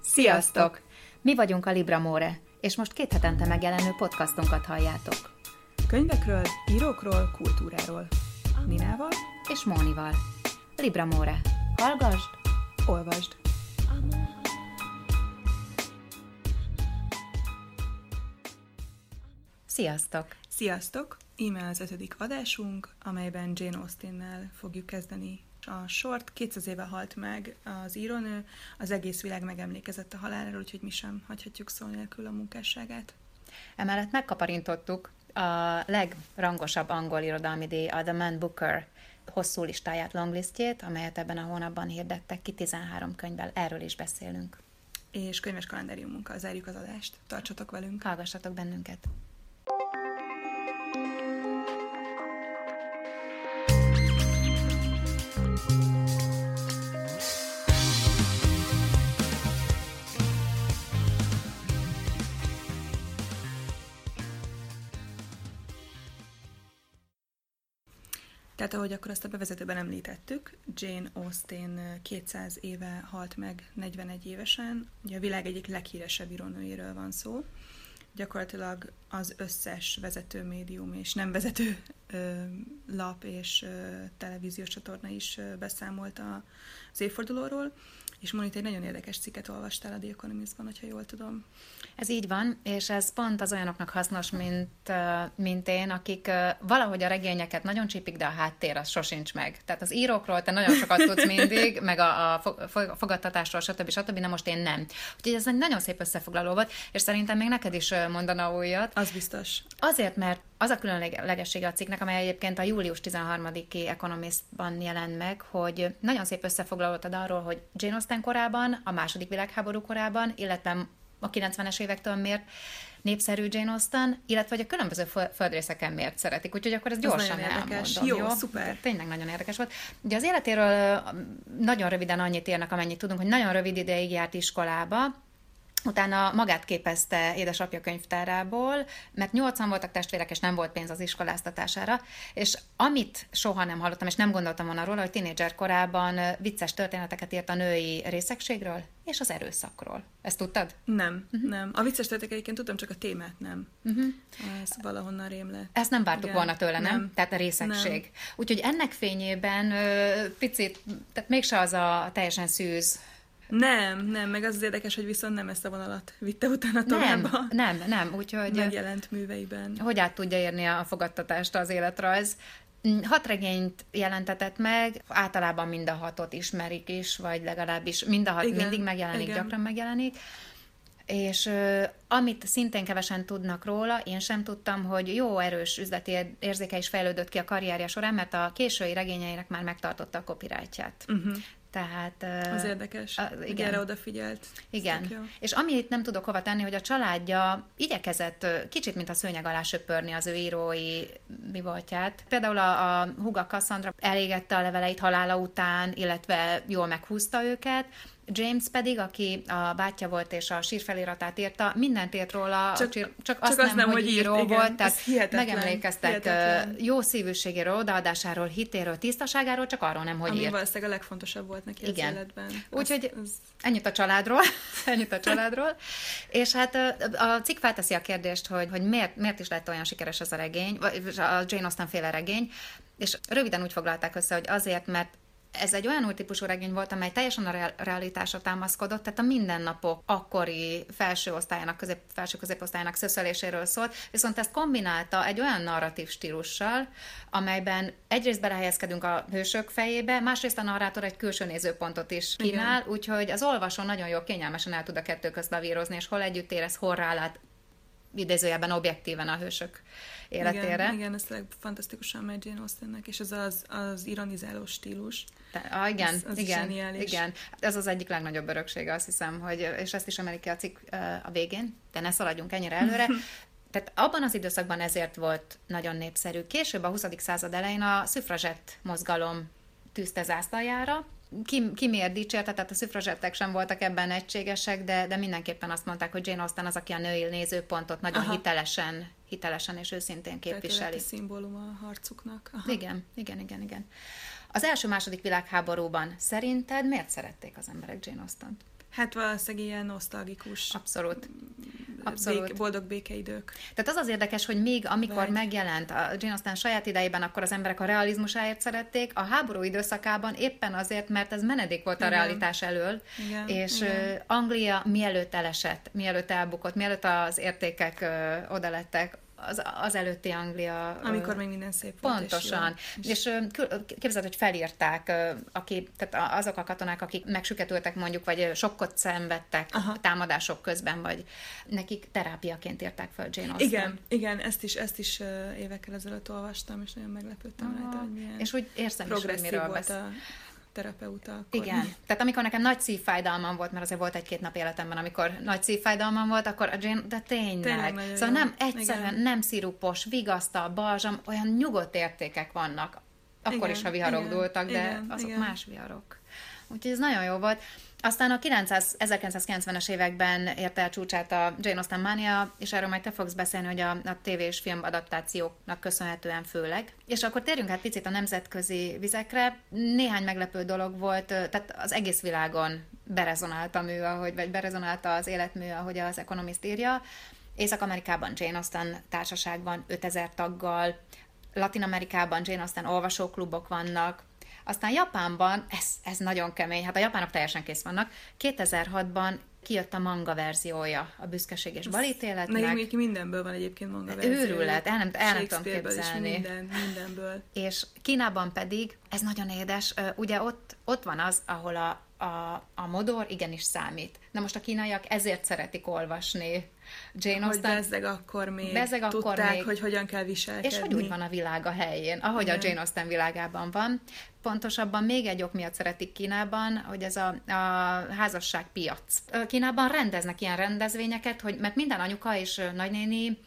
Sziasztok! Mi vagyunk a Libra More, és most két hetente megjelenő podcastunkat halljátok. Könyvekről, írókról, kultúráról. Ninával És Mónival. Libra More. Hallgasd! olvasd. Sziasztok! Sziasztok! Íme az ötödik adásunk, amelyben Jane Austen-nel fogjuk kezdeni a sort. 200 éve halt meg az írónő, az egész világ megemlékezett a haláláról, úgyhogy mi sem hagyhatjuk szó nélkül a munkásságát. Emellett megkaparintottuk a legrangosabb angol irodalmi díj, a The Man Booker hosszú listáját, longlistjét, amelyet ebben a hónapban hirdettek ki 13 könyvvel. Erről is beszélünk. És könyves kalendáriumunkkal zárjuk az adást. Tartsatok velünk! Hallgassatok bennünket! Tehát ahogy akkor azt a bevezetőben említettük, Jane Austen 200 éve halt meg 41 évesen. Ugye a világ egyik leghíresebb írónőjéről van szó. Gyakorlatilag az összes vezető médium és nem vezető ö, lap és ö, televíziós csatorna is ö, beszámolt a, az évfordulóról. És Monit, egy nagyon érdekes cikket olvastál a The Economist-ban, hogyha jól tudom. Ez így van, és ez pont az olyanoknak hasznos, mint, mint én, akik valahogy a regényeket nagyon csípik, de a háttér az sosincs meg. Tehát az írókról te nagyon sokat tudsz mindig, meg a, a fo- fo- fogadtatásról, stb. stb. Na most én nem. Úgyhogy ez egy nagyon szép összefoglaló volt, és szerintem még neked is mondana újat. Az biztos. Azért, mert az a különlegessége a cikknek, amely egyébként a július 13-i Economistban jelent meg, hogy nagyon szép összefoglalót ad arról, hogy Jane Austen korában, a második világháború korában, illetve a 90-es évektől miért népszerű Jane Austen, illetve hogy a különböző föl- földrészeken miért szeretik. Úgyhogy akkor Ez gyorsan nagyon érdekes. elmondom. Jó, szuper. Tényleg nagyon érdekes volt. Ugye az életéről ö, nagyon röviden annyit írnak, amennyit tudunk, hogy nagyon rövid ideig járt iskolába, Utána magát képezte édesapja könyvtárából, mert nyolcan voltak testvérek, és nem volt pénz az iskoláztatására, és amit soha nem hallottam, és nem gondoltam volna róla, hogy tínédzser korában vicces történeteket írt a női részegségről és az erőszakról. Ezt tudtad? Nem, uh-huh. nem. A vicces történetek egyébként tudom, csak a témát nem. Uh-huh. Ez valahonnan rém lett. Ezt nem vártuk Igen. volna tőle, nem? Nem. Tehát a részegség. Úgyhogy ennek fényében picit, tehát mégse az a teljesen szűz Nem, nem, meg az az érdekes, hogy viszont nem ezt a vonalat vitte utána tovább nem, nem, nem, úgyhogy megjelent műveiben. hogy át tudja érni a fogadtatást az életrajz. Mm, Hat regényt jelentetett meg, általában mind a hatot ismerik is, vagy legalábbis mind a hat Igen, mindig megjelenik, igen. gyakran megjelenik. És ö, amit szintén kevesen tudnak róla, én sem tudtam, hogy jó erős üzleti ér- érzéke is fejlődött ki a karrierje során, mert a késői regényeinek már megtartotta a copyrightját. Uh-huh. Tehát... Az érdekes, a- hogy igen. erre odafigyelt. Igen. És amit nem tudok hova tenni, hogy a családja igyekezett kicsit, mint a szőnyeg alá söpörni az ő írói mi voltját. Például a, a Huga Cassandra elégette a leveleit halála után, illetve jól meghúzta őket. James pedig, aki a bátyja volt és a sírfeliratát írta, mindent írt róla, Csak- csak, csak, csak azt nem, hogy írt, író igen. volt, Ez tehát hihetetlen, megemlékeztek hihetetlen. jó szívűségéről, odaadásáról, hitéről, tisztaságáról, csak arról nem, hogy Ami írt. valószínűleg a legfontosabb volt neki Igen. az életben. Úgyhogy Az- ennyit a családról, ennyit a családról. És hát a cikk felteszi a kérdést, hogy, hogy miért, miért is lett olyan sikeres ez a regény, vagy a Jane Austen féle regény, és röviden úgy foglalták össze, hogy azért, mert ez egy olyan új típusú regény volt, amely teljesen a real- realitásra támaszkodott, tehát a mindennapok akkori felső osztályának, közép, felső középosztályának szösszeléséről szólt, viszont ezt kombinálta egy olyan narratív stílussal, amelyben egyrészt belehelyezkedünk a hősök fejébe, másrészt a narrátor egy külső nézőpontot is kínál, úgyhogy az olvasó nagyon jól kényelmesen el tud a kettő közt lavírozni, és hol együtt érez, hol rálát idézőjelben objektíven a hősök életére. Igen, igen, ez tényleg fantasztikusan megy Jane Austennek, és ez az, az ironizáló stílus. Te, ah, igen, Az- az igen, igen. Ez az egyik legnagyobb öröksége, azt hiszem, hogy, és ezt is emelik ki a cikk a végén, de ne szaladjunk ennyire előre. Tehát abban az időszakban ezért volt nagyon népszerű. Később a 20. század elején a szüfrazsett mozgalom tűzte zászlajára, ki, ki miért dicsérte, tehát a szüfrazsettek sem voltak ebben egységesek, de, de mindenképpen azt mondták, hogy Jane Austen az, aki a női nézőpontot nagyon Aha. hitelesen hitelesen és őszintén képviseli. Tehát szimbólum a harcuknak. Aha. Igen, igen, igen, igen. Az első-második világháborúban szerinted miért szerették az emberek Jane Austen-t? Hát valószínűleg ilyen nosztalgikus. Abszolút. Abszolút. Béke, boldog békeidők. Tehát az az érdekes, hogy még amikor Vagy. megjelent a Jane Austen saját idejében, akkor az emberek a realizmusáért szerették, a háború időszakában éppen azért, mert ez menedék volt Igen. a realitás elől, Igen. és Igen. Anglia mielőtt elesett, mielőtt elbukott, mielőtt az értékek oda lettek, az, az előtti Anglia. Amikor még minden szép volt. Pontosan. És, és, és képzeld, hogy felírták aki, tehát azok a katonák, akik megsüketültek mondjuk, vagy sokkot szenvedtek Aha. támadások közben, vagy nekik terápiaként írták fel Jane Austen. Igen, igen, ezt is, ezt is évekkel ezelőtt olvastam, és nagyon meglepődtem rajta, hogy milyen És úgy érzem is, hogy miről volt a terapeuta. Akkor. Igen. Tehát amikor nekem nagy szívfájdalmam volt, mert azért volt egy-két nap életemben, amikor nagy szívfájdalmam volt, akkor a Jane, de tényleg. tényleg szóval nem egyszerűen, Igen. nem szirupos, vigasztal, balzsam, olyan nyugodt értékek vannak. Akkor Igen. is, ha viharok Igen. dúltak, de Igen. azok Igen. más viharok. Úgyhogy ez nagyon jó volt. Aztán a 900, 1990-es években ért el csúcsát a Jane Austen mania, és erről majd te fogsz beszélni, hogy a, a tév és film adaptációknak köszönhetően főleg. És akkor térjünk hát picit a nemzetközi vizekre. Néhány meglepő dolog volt, tehát az egész világon berezonált a mű, ahogy, vagy berezonálta az életmű, ahogy az Economist írja. Észak-Amerikában Jane Austen társaságban 5000 taggal, Latin-Amerikában Jane Austen olvasóklubok vannak, aztán Japánban, ez, ez nagyon kemény, hát a japánok teljesen kész vannak, 2006-ban kijött a manga verziója a büszkeség és balítéletnek. Nekem még mindenből van egyébként manga verziója. Őrület, el nem, el nem tudom képzelni. Minden, mindenből. És Kínában pedig, ez nagyon édes, ugye ott, ott van az, ahol a, a, a modor igenis számít. Na most a kínaiak ezért szeretik olvasni Jane Austen. Hogy bezzeg akkor még bezzeg akkor tudták, még, hogy hogyan kell viselkedni. És hogy úgy van a világ a helyén, ahogy Igen. a Jane Austen világában van. Pontosabban még egy ok miatt szeretik Kínában, hogy ez a, a házasságpiac. Kínában rendeznek ilyen rendezvényeket, hogy mert minden anyuka és nagynéni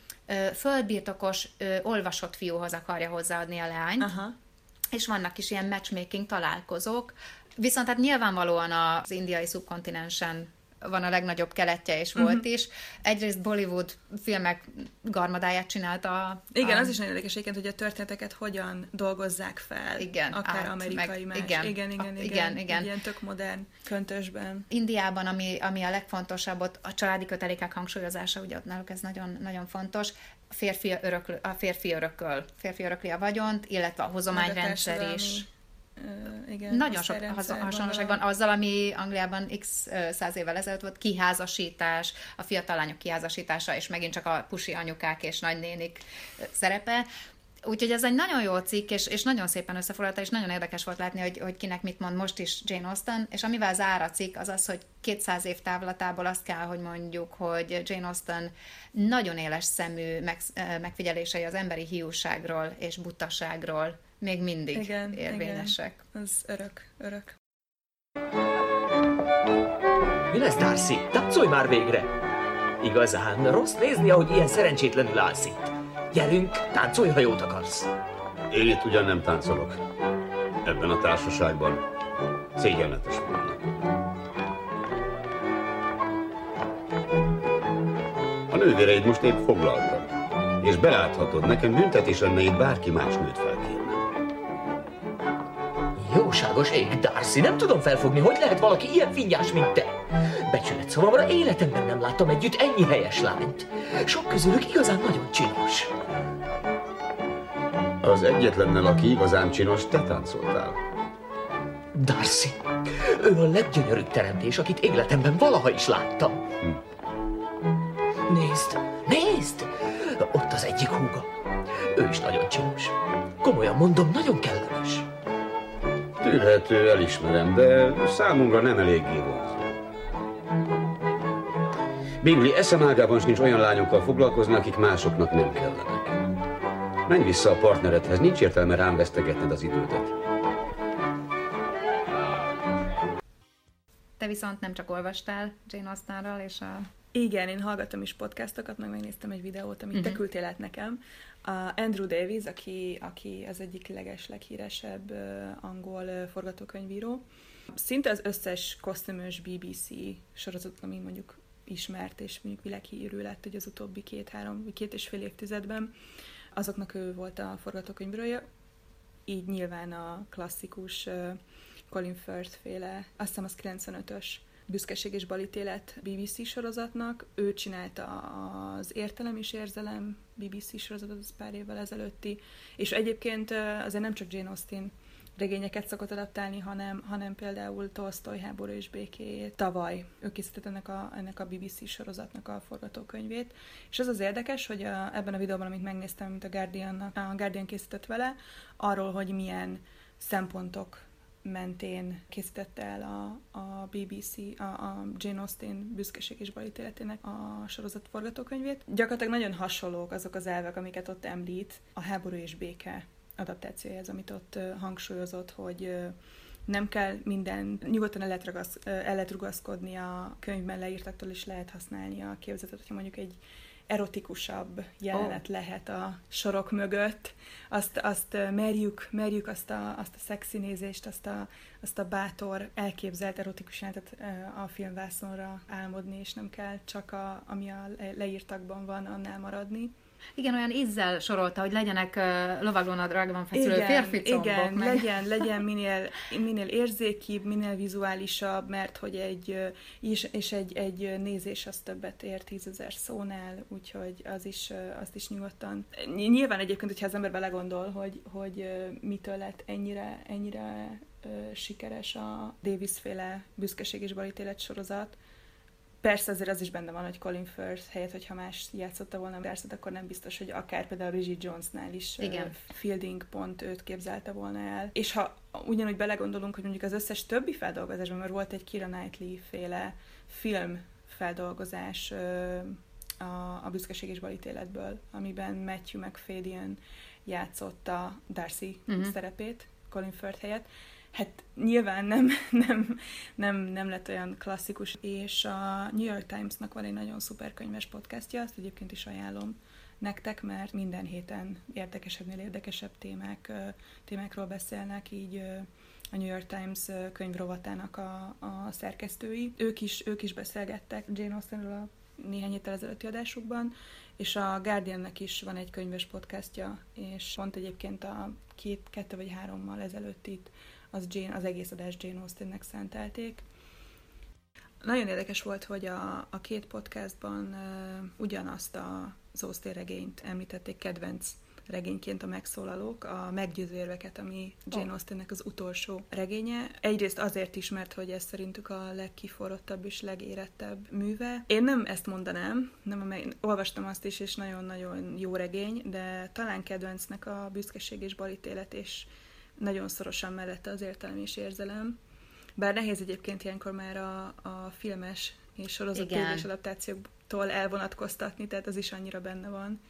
földbirtokos, olvasott fiúhoz akarja hozzáadni a leányt. Aha. És vannak is ilyen matchmaking találkozók, Viszont hát nyilvánvalóan az indiai szubkontinensen van a legnagyobb keletje, és volt uh-huh. is. Egyrészt Bollywood filmek garmadáját csinálta. A, igen, a... az is nagyon érdekes egyébként, hogy a történeteket hogyan dolgozzák fel. Igen, akár át, amerikai meg, más. Igen, igen, igen, a, igen, igen, igen. Ilyen tök modern köntösben. Indiában, ami, ami a legfontosabb, ott a családi kötelékek hangsúlyozása, ugye ott náluk ez nagyon, nagyon fontos. A férfi, örökl, a férfi örököl, férfi örökli a vagyont, illetve a hozományrendszer is igen, Nagyon sok hasonlóság van azzal, ami Angliában x száz évvel ezelőtt volt, kiházasítás, a fiatal lányok kiházasítása, és megint csak a pusi anyukák és nagynénik szerepe. Úgyhogy ez egy nagyon jó cikk, és, és nagyon szépen összefoglalta, és nagyon érdekes volt látni, hogy, hogy kinek mit mond most is Jane Austen, és amivel zár a cikk, az az, hogy 200 év távlatából azt kell, hogy mondjuk, hogy Jane Austen nagyon éles szemű meg, megfigyelései az emberi hiúságról és butaságról még mindig igen, érvényesek. Igen. Az örök, örök. Mi lesz, Darcy? Táncolj már végre! Igazán rossz nézni, ahogy ilyen szerencsétlenül állsz itt. Gyerünk, táncolj, ha jót akarsz. Én itt ugyan nem táncolok. Ebben a társaságban szégyenletes volna. A nővéreid most épp foglaltak, és beláthatod, nekem büntetés lenne itt bárki más nőt felkérni. Jóságos ég, Darcy, nem tudom felfogni, hogy lehet valaki ilyen finnyás, mint te. Becsület szavamra életemben nem láttam együtt ennyi helyes lányt. Sok közülük igazán nagyon csinos. Az egyetlen, aki igazán csinos, te táncoltál. Darcy, ő a leggyönyörűbb teremtés, akit életemben valaha is láttam. Hm. Nézd, nézd! Ott az egyik húga. Ő is nagyon csinos. Komolyan mondom, nagyon kellemes. Tűrhető, elismerem, de számomra nem eléggé volt. Bingley eszemágában nincs olyan lányokkal foglalkozni, akik másoknak nem kellenek. Menj vissza a partneredhez, nincs értelme rám vesztegetned az idődet. Te viszont nem csak olvastál Jane Austenről és a... Igen, én hallgattam is podcastokat, meg megnéztem egy videót, amit uh-huh. te küldtél át nekem, a Andrew Davies, aki, aki az egyik leges, leghíresebb angol forgatókönyvíró, szinte az összes kosztümös BBC sorozatot, ami mondjuk ismert és mondjuk világhírű lett hogy az utóbbi két-három, vagy két és fél évtizedben, azoknak ő volt a forgatókönyvről, így nyilván a klasszikus Colin Firth féle, azt hiszem az 95-ös Büszkeség és balítélet BBC sorozatnak. Ő csinálta az Értelem és Érzelem BBC sorozatot, az pár évvel ezelőtti. És egyébként azért nem csak Jane Austen regényeket szokott adaptálni, hanem, hanem például Tolstoy háború és békéjét. Tavaly ő készített ennek a, ennek a BBC sorozatnak a forgatókönyvét. És az az érdekes, hogy a, ebben a videóban, amit megnéztem, mint a guardian a Guardian készített vele, arról, hogy milyen szempontok mentén készítette el a, a BBC, a, a Jane Austen büszkeség és balítéletének a sorozat forgatókönyvét. Gyakorlatilag nagyon hasonlók azok az elvek, amiket ott említ a háború és béke adaptációjához, amit ott hangsúlyozott, hogy nem kell minden, nyugodtan el lehet, ragasz, el lehet rugaszkodni a könyvben leírtaktól, és lehet használni a képzetet, hogyha mondjuk egy erotikusabb jelenet oh. lehet a sorok mögött, azt, azt merjük, merjük azt a, azt a szexi nézést, azt a, azt a bátor, elképzelt erotikus jelenetet a filmvászonra álmodni, és nem kell csak a, ami a leírtakban van, annál maradni. Igen, olyan ízzel sorolta, hogy legyenek uh, lovaglón a dragban feszülő igen, férfi combok. Igen, meg... legyen, legyen minél, minél érzékibb, minél vizuálisabb, mert hogy egy, és, és egy, egy nézés az többet ér tízezer szónál, úgyhogy az is, azt is nyugodtan. Nyilván egyébként, hogyha az ember belegondol, hogy, hogy mitől lett ennyire, ennyire sikeres a Davis féle büszkeség és balítélet sorozat, Persze azért az is benne van, hogy Colin Firth helyett, hogyha más játszotta volna Darcy-t, akkor nem biztos, hogy akár például Bridget Jonesnál is Igen. Fielding pont őt képzelte volna el. És ha ugyanúgy belegondolunk, hogy mondjuk az összes többi feldolgozásban, mert volt egy Kira Knightley féle film feldolgozás a, a Büszkeség és Balítéletből, amiben Matthew McFadyen játszotta Darcy uh-huh. szerepét Colin Firth helyett hát nyilván nem, nem, nem, nem lett olyan klasszikus, és a New York Times-nak van egy nagyon szuper könyves podcastja, azt egyébként is ajánlom nektek, mert minden héten érdekesebbnél érdekesebb témák, témákról beszélnek, így a New York Times könyvrovatának a, a szerkesztői. Ők is, ők is beszélgettek Jane Austenről a néhány héttel ezelőtti adásukban, és a Guardiannek is van egy könyves podcastja, és pont egyébként a két, kettő vagy hárommal ezelőtt itt az, Jane, az egész adás Jane Austennek szentelték. Nagyon érdekes volt, hogy a, a két podcastban uh, ugyanazt a, az Austen regényt említették kedvenc regényként a megszólalók, a meggyőző érveket, ami Jane Austennek az utolsó regénye. Egyrészt azért is, mert hogy ez szerintük a legkiforrottabb és legérettebb műve. Én nem ezt mondanám, nem, olvastam azt is, és nagyon-nagyon jó regény, de talán kedvencnek a büszkeség és balítélet, és nagyon szorosan mellette az értelem és érzelem. Bár nehéz egyébként ilyenkor már a, a filmes és sorozat adaptációktól elvonatkoztatni, tehát az is annyira benne van,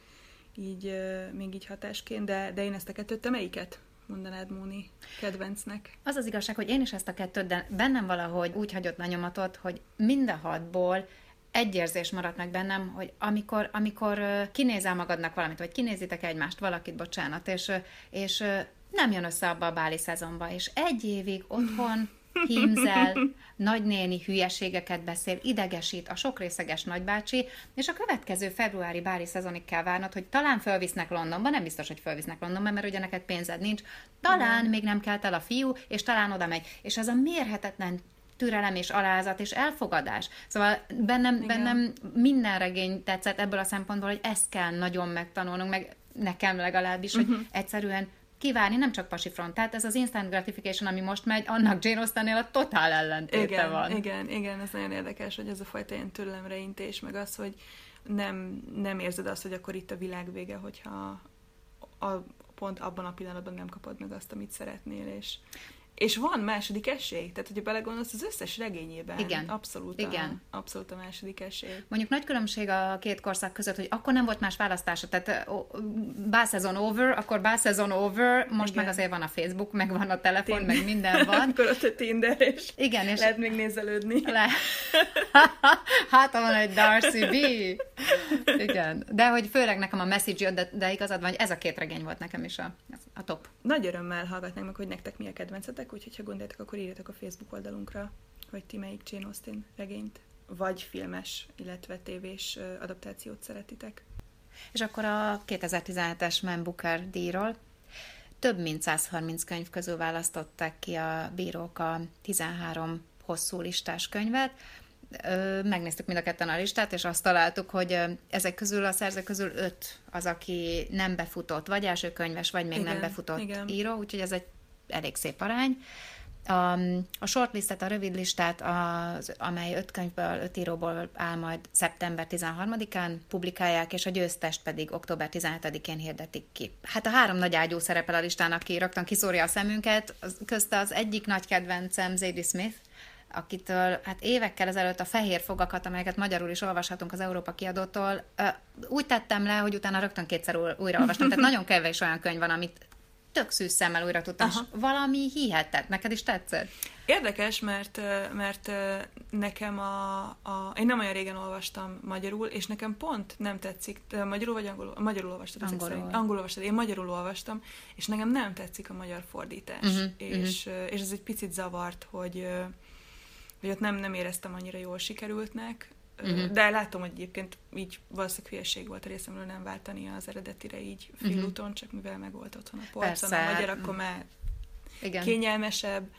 így még így hatásként, de, de én ezt a kettőt, te melyiket mondanád, Móni, kedvencnek? Az az igazság, hogy én is ezt a kettőt, de bennem valahogy úgy hagyott lenyomatot, hogy mind a hatból egy érzés maradt meg bennem, hogy amikor, amikor kinézel magadnak valamit, vagy kinézitek egymást, valakit, bocsánat, és, és nem jön össze abba a báli szezonba, és egy évig otthon hímzel, nagynéni hülyeségeket beszél, idegesít a sokrészeges nagybácsi, és a következő februári báli szezonig kell várnod, hogy talán fölvisznek Londonba, nem biztos, hogy fölvisznek Londonba, mert ugye neked pénzed nincs, talán Igen. még nem kelt el a fiú, és talán oda megy. És ez a mérhetetlen türelem és alázat és elfogadás. Szóval bennem, bennem minden regény tetszett ebből a szempontból, hogy ezt kell nagyon megtanulnunk, meg nekem legalábbis, uh-huh. hogy mhm. egyszerűen kivárni, nem csak pasifront. Tehát ez az instant gratification, ami most megy, annak Jane Austennél a totál ellentéte igen, van. Igen, igen, ez nagyon érdekes, hogy ez a fajta ilyen intés, meg az, hogy nem, nem érzed azt, hogy akkor itt a világ vége, hogyha a, pont abban a pillanatban nem kapod meg azt, amit szeretnél, és és van második esély, tehát hogyha belegondolsz, az összes regényében Igen. abszolút, Igen. A, abszolút a második esély. Mondjuk nagy különbség a két korszak között, hogy akkor nem volt más választása, tehát bászezon over, akkor bászezon over, most Igen. meg azért van a Facebook, meg van a telefon, Tinder. meg minden van. akkor ott a Tinder, és, Igen, és lehet még nézelődni. Le... hát, van egy Darcy B. Igen, de hogy főleg nekem a message de, de igazad van, hogy ez a két regény volt nekem is a, a top. Nagy örömmel hallgatnánk meg, hogy nektek mi a kedvencetek, úgyhogy ha gondoljátok, akkor írjatok a Facebook oldalunkra, hogy ti melyik Jane Austen regényt vagy filmes, illetve tévés adaptációt szeretitek. És akkor a 2017-es Man Booker díjról több mint 130 könyv közül választották ki a bírók a 13 hosszú listás könyvet. Megnéztük mind a ketten a listát, és azt találtuk, hogy ezek közül, a szerzők közül öt az, aki nem befutott, vagy első könyves, vagy még igen, nem befutott igen. író, úgyhogy ez egy elég szép arány. A, a shortlistet, a rövid listát, az, amely öt könyvből, öt íróból áll majd szeptember 13-án publikálják, és a győztest pedig október 17-én hirdetik ki. Hát a három nagy ágyú szerepel a listán, aki rögtön kiszórja a szemünket, közte az egyik nagy kedvencem Zadie Smith, akitől hát évekkel ezelőtt a fehér fogakat, amelyeket magyarul is olvashatunk az Európa kiadótól, úgy tettem le, hogy utána rögtön kétszer újra olvastam. Tehát nagyon kevés olyan könyv van, amit tök szűz szemmel újra tudtam, Aha. és valami hihetett. Neked is tetszett? Érdekes, mert, mert nekem a, a... Én nem olyan régen olvastam magyarul, és nekem pont nem tetszik. Magyarul vagy angolul? Magyarul olvastad angolul. Angolul olvastad. Én magyarul olvastam, és nekem nem tetszik a magyar fordítás. Uh-huh, és, uh-huh. és ez egy picit zavart, hogy hogy ott nem, nem éreztem annyira jól sikerültnek, uh-huh. de látom, hogy egyébként így valószínűleg hülyeség volt a részemről nem váltani az eredetire így félúton, uh-huh. csak mivel meg volt otthon a polcon, a magyar, akkor már Igen. kényelmesebb,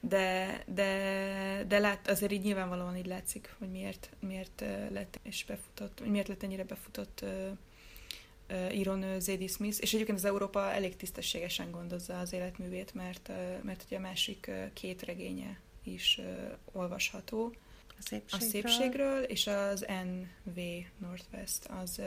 de, de, de lát, azért így nyilvánvalóan így látszik, hogy miért, miért lett és befutott, miért lett ennyire befutott uh, uh, írónő Zadie Smith, és egyébként az Európa elég tisztességesen gondozza az életművét, mert, uh, mert ugye a másik uh, két regénye is uh, olvasható. A szépségről. a szépségről, és az NV Northwest az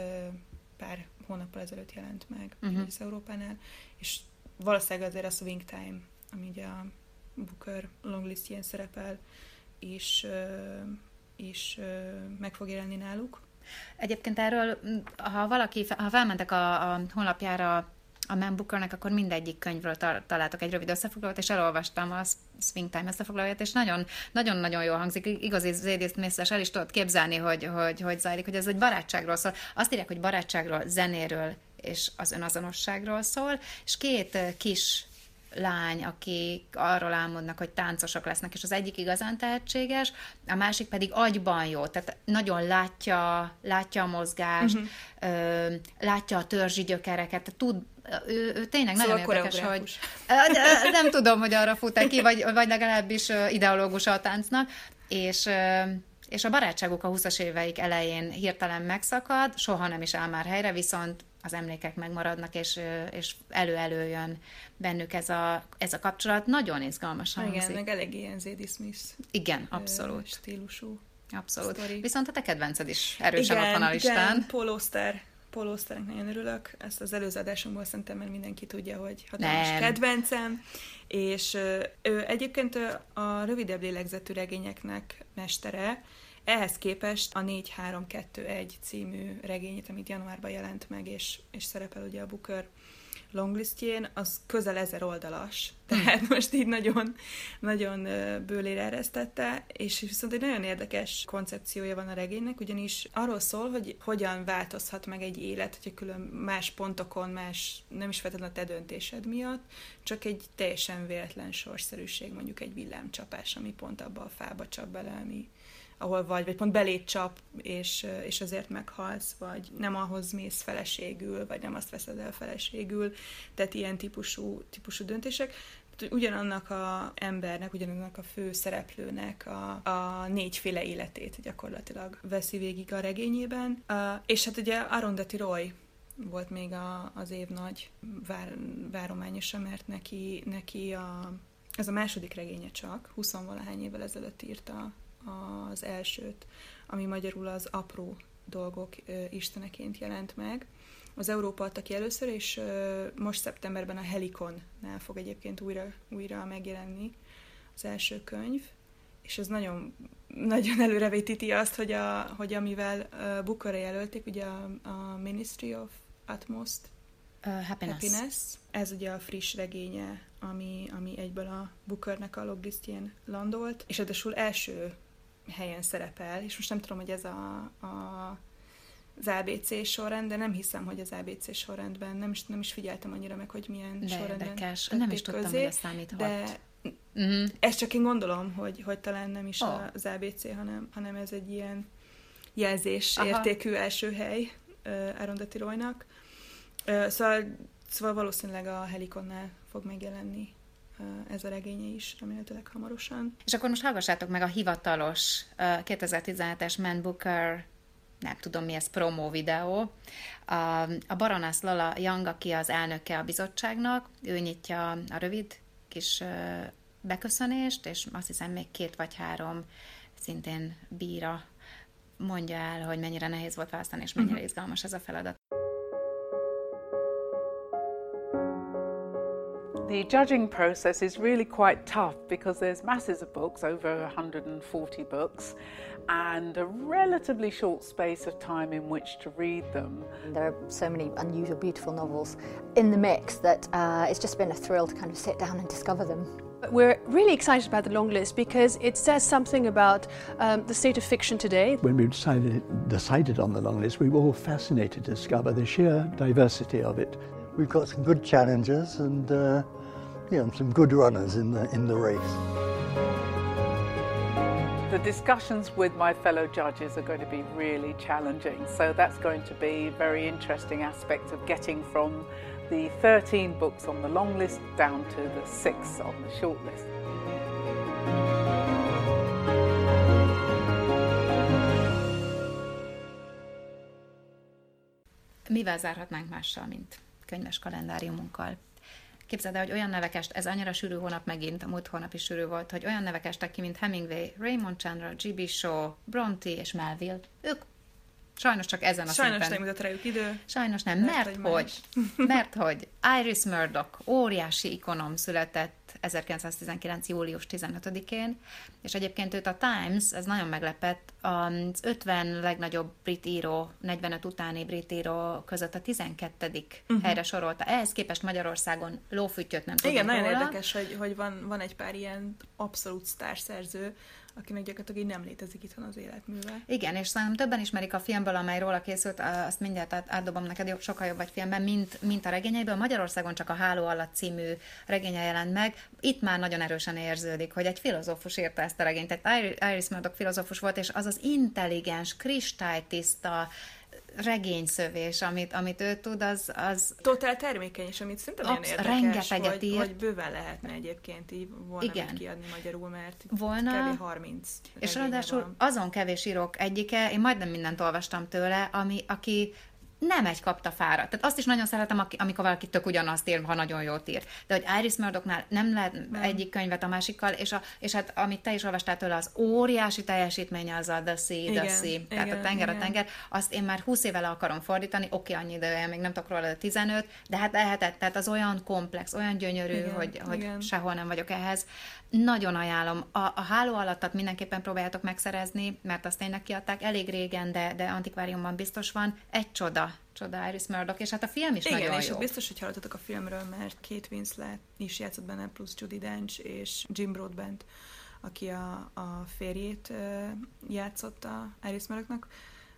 pár hónappal ezelőtt jelent meg uh-huh. az Európánál, és valószínűleg azért a Swing Time, ami ugye a Booker longlistjén szerepel, és, és meg fog jelenni náluk. Egyébként erről, ha valaki, ha felmentek a, a honlapjára a Man Bookernek, akkor mindegyik könyvről találtak egy rövid összefoglalót, és elolvastam a Swing Time összefoglalóját, és nagyon, nagyon-nagyon jól hangzik. Igazi Zédészt mészes el is tudod képzelni, hogy, hogy, hogy zajlik, hogy ez egy barátságról szól. Azt írják, hogy barátságról, zenéről és az önazonosságról szól, és két kis lány, akik arról álmodnak, hogy táncosok lesznek, és az egyik igazán tehetséges, a másik pedig agyban jó, tehát nagyon látja, látja a mozgást, uh-huh. ö, látja a törzsi gyökereket, tud, ő, ő tényleg szóval nagyon érdekes, hogy nem tudom, hogy arra fut ki, vagy, vagy legalábbis ideológus a táncnak, és és a barátságuk a 20-as éveik elején hirtelen megszakad, soha nem is áll már helyre, viszont az emlékek megmaradnak, és, és elő-előjön bennük ez a, ez a kapcsolat. Nagyon izgalmasan Igen, meg elég ilyen Zadie Smith Igen, abszolút. stílusú. Abszolút. Story. Viszont a te kedvenced is erősen igen, ott van a listán. Igen, Paul Oster. Osternek nagyon örülök. Ezt az előző adásomból szerintem mert mindenki tudja, hogy hatalmas Nem. kedvencem. És ő egyébként a rövidebb lélegzetű regényeknek mestere, ehhez képest a 4321 című regényét, amit januárban jelent meg, és, és szerepel ugye a Booker longlistjén, az közel ezer oldalas, tehát hmm. most így nagyon, nagyon bőlére eresztette, és viszont egy nagyon érdekes koncepciója van a regénynek, ugyanis arról szól, hogy hogyan változhat meg egy élet, hogyha külön más pontokon, más, nem is feltétlenül a te döntésed miatt, csak egy teljesen véletlen sorszerűség, mondjuk egy villámcsapás, ami pont abba a fába csap bele, ami, ahol vagy, vagy pont belét csap, és, és azért meghalsz, vagy nem ahhoz mész feleségül, vagy nem azt veszed el feleségül, tehát ilyen típusú, típusú döntések ugyanannak a embernek, ugyanannak a fő szereplőnek a, a négyféle életét gyakorlatilag veszi végig a regényében. Uh, és hát ugye Arundhati Roy volt még a, az év nagy vár, várományosa, mert neki, neki a, ez a második regénye csak, 20 valahány évvel ezelőtt írta az elsőt, ami magyarul az apró dolgok isteneként jelent meg. Az Európa adta ki először, és most szeptemberben a Helikonnál fog egyébként újra, újra megjelenni az első könyv, és ez nagyon, nagyon előrevetíti azt, hogy, a, hogy amivel Bookerre jelölték, ugye a, a Ministry of Utmost uh, happiness. happiness. Ez ugye a friss regénye, ami, ami egyből a Bookernek a loglistjén landolt, és ráadásul első helyen szerepel, és most nem tudom, hogy ez a, a az ABC sorrend, de nem hiszem, hogy az ABC sorrendben, nem is, nem is figyeltem annyira meg, hogy milyen de sorrendben érdekes. Nem is tudtam, közé, hogy ez számíthat. De Uh-huh. Ezt csak én gondolom, hogy, hogy talán nem is Oh. az ABC, hanem, hanem ez egy ilyen jelzés Aha. értékű első hely uh, Arundhati Roynak. Uh, szóval, szóval valószínűleg a Helikonnál fog megjelenni ez a regénye is, remélhetőleg hamarosan. És akkor most hallgassátok meg a hivatalos uh, 2017-es Man Booker nem tudom mi ez, promo videó. A, a Baroness Lala Young, aki az elnöke a bizottságnak, ő nyitja a rövid kis beköszönést, és azt hiszem még két vagy három szintén bíra mondja el, hogy mennyire nehéz volt választani, és mennyire izgalmas ez a feladat. The judging process is really quite tough because there's masses of books, over 140 books, and a relatively short space of time in which to read them. There are so many unusual, beautiful novels in the mix that uh, it's just been a thrill to kind of sit down and discover them. We're really excited about the long list because it says something about um, the state of fiction today. When we decided, decided on the long list, we were all fascinated to discover the sheer diversity of it. We've got some good challengers and uh, you know, some good runners in the, in the race. The discussions with my fellow judges are going to be really challenging, so that's going to be a very interesting aspect of getting from the 13 books on the long list down to the six on the short list. Mivel zárhatnánk mással, mint könyves kalendáriumunkkal? Képzeld el, hogy olyan nevekest, ez annyira sűrű hónap megint, a múlt hónap is sűrű volt, hogy olyan nevek estek ki, mint Hemingway, Raymond Chandler, G.B. Shaw, Bronte és Melville. Ők sajnos csak ezen a Sajnos szinten. nem jutott rájuk idő. Sajnos nem, mert hogy hogy, mert hogy Iris Murdoch, óriási ikonom született 1919. július 15-én, és egyébként őt a Times, ez nagyon meglepett, az 50 legnagyobb brit író, 45 utáni brit író között a 12. Uh-huh. helyre sorolta. Ehhez képest Magyarországon lófüttyöt nem tudunk Igen, nagyon róla. érdekes, hogy, hogy van, van egy pár ilyen abszolút sztárszerző, akinek gyakorlatilag így nem létezik itthon az életműve. Igen, és szerintem többen ismerik a filmből, amely róla készült, azt mindjárt át- átdobom neked, jobb, sokkal jobb vagy filmben, mint, mint a regényeiből. Magyarországon csak a Háló alatt című regénye jelent meg. Itt már nagyon erősen érződik, hogy egy filozófus írta ezt a regényt. Tehát Iris Murdoch filozófus volt, és az az intelligens, kristálytiszta regényszövés, amit, amit ő tud, az, az Totál termékeny, és amit szerintem nagyon érdekes, rengeteget hogy, hogy bőven lehetne egyébként így volna Igen. kiadni magyarul, mert Volna. kb. 30 És ráadásul van. azon kevés írók egyike, én majdnem mindent olvastam tőle, ami, aki nem egy kapta fára. Tehát azt is nagyon szeretem, amikor valaki tök ugyanazt ír, ha nagyon jót ír. De hogy Iris Murdochnál nem lehet nem. egyik könyvet a másikkal, és, a, és hát amit te is olvastál tőle, az óriási teljesítménye az a The Sea, The Igen, Sea, tehát a igen, tenger, a igen. tenger, azt én már 20 éve le akarom fordítani, oké, annyi ideje, még nem tudok róla, de 15, de hát lehetett, tehát az olyan komplex, olyan gyönyörű, Igen, hogy, hogy igen. sehol nem vagyok ehhez. Nagyon ajánlom. A, a háló alattat mindenképpen próbáljátok megszerezni, mert azt tényleg kiadták elég régen, de, de antikváriumban biztos van. Egy csoda, csoda Iris Murdoch, és hát a film is Igen, nagyon és jó. biztos, hogy hallottatok a filmről, mert Kate Winslet is játszott benne, plusz Judy Dench és Jim Broadbent, aki a, a férjét játszotta Iris Murdochnak,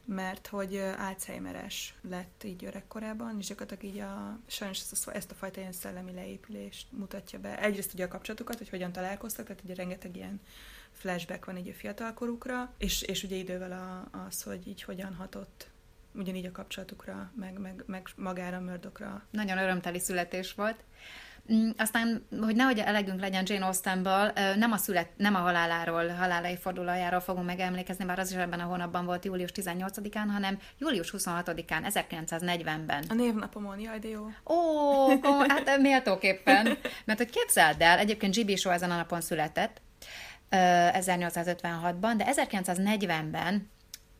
mert hogy Alzheimeres lett így öregkorában, és gyakorlatilag így a, sajnos ezt a, ezt a fajta ilyen szellemi leépülést mutatja be. Egyrészt ugye a kapcsolatukat, hogy hogyan találkoztak, tehát ugye rengeteg ilyen flashback van így a fiatalkorukra, és, és ugye idővel a, az, hogy így hogyan hatott ugyanígy a kapcsolatukra, meg, meg, meg magára, Murdochra. Nagyon örömteli születés volt. Mm, Aztán, hogy nehogy elegünk legyen Jane Austenből, nem a, szület, nem a haláláról, halálai fordulójáról fogunk megemlékezni, bár az is ebben a hónapban volt július 18-án, hanem július 26-án, 1940-ben. A névnapomon, jaj, de jó. Ó, komoly, hát méltóképpen. Mert hogy képzeld el, egyébként G.B. Shaw ezen a napon született, ö, 1856-ban, de 1940-ben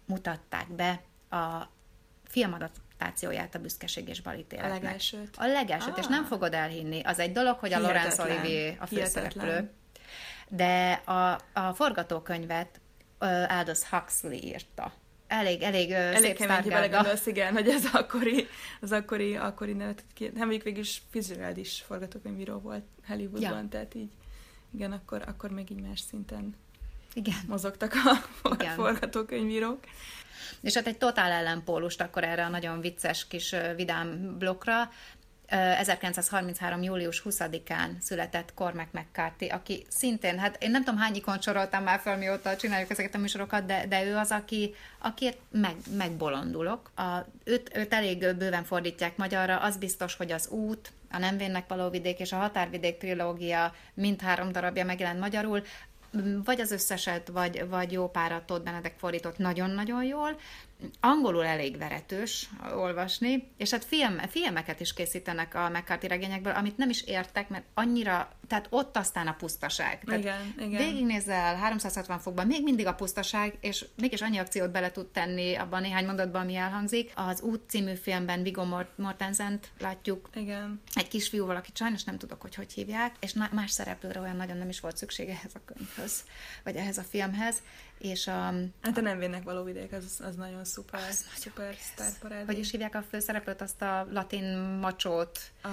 mutatták be a filmadaptációját a Büszkeség és Balítéletnek. A legelsőt. A legelsőt, és Ah. nem fogod elhinni. Az egy dolog, hogy a Laurence Hihetetlen. Olivier a főszereplő, Hihetetlen. de a, a forgatókönyvet ö, Aldous Huxley írta. Elég, elég, elég szép kemény, ha belegondolsz, igen, hogy ez akkori, az akkori, akkori nevet. Nem, mondjuk végül is Fitzgerald is forgatókönyvíró volt Hollywoodban, Ja. tehát így, igen, akkor, akkor még így más szinten Igen. mozogtak a Igen. forgatókönyvírók. És hát egy totál ellenpólust akkor erre a nagyon vicces kis vidám blokkra. 1933. július 20-án született Cormac McCarthy, aki szintén, hát én nem tudom hány ikon soroltam már fel, mióta csináljuk ezeket a műsorokat, de, de ő az, aki, akiért meg, megbolondulok. A, őt, őt elég bőven fordítják magyarra, az biztos, hogy az út, a Nem vénnek való vidék és a Határvidék trilógia mindhárom darabja megjelent magyarul, vagy az összeset, vagy, vagy jó párat Todd Benedek fordított nagyon-nagyon jól, angolul elég veretős olvasni, és hát film, filmeket is készítenek a McCarthy regényekből, amit nem is értek, mert annyira, tehát ott aztán a pusztaság. Tehát Igen, igen. Végignézel 360 fokban, még mindig a pusztaság, és mégis annyi akciót bele tud tenni abban néhány mondatban, ami elhangzik. Az Út című filmben Viggo Mort- Mortensent látjuk, Igen. egy kisfiúval, akit sajnos nem tudok, hogy hogy hívják, és más szereplőre olyan nagyon nem is volt szüksége ehhez a könyvhöz, vagy ehhez a filmhez, és a, Hát a nem vénnek való vidék, az, az nagyon szuper, Az szuper sztárparádé. hogy is hívják a főszereplőt, azt a latin macsót, A,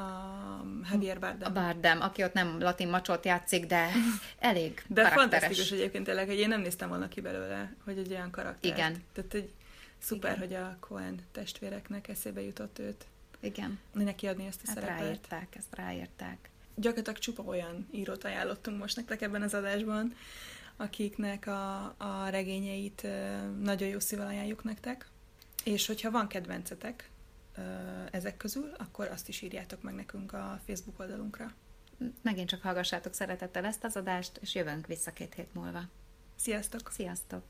a Javier Bardem. a Bardem, aki ott nem latin macsót játszik, de elég De fantasztikus egyébként tényleg, hogy én nem néztem volna ki belőle, hogy egy olyan karakter. Igen. Tehát egy szuper, Igen. hogy a Cohen testvéreknek eszébe jutott őt, Igen, neki adni ezt a hát szerepet. ráírták, ezt ráírták. Gyakorlatilag csupa olyan írót ajánlottunk most nektek ebben az adásban, akiknek a, a regényeit nagyon jó szívvel ajánljuk nektek. És hogyha van kedvencetek ezek közül, akkor azt is írjátok meg nekünk a Facebook oldalunkra. Megint csak hallgassátok szeretettel ezt az adást, és jövünk vissza két hét múlva. Sziasztok! Sziasztok!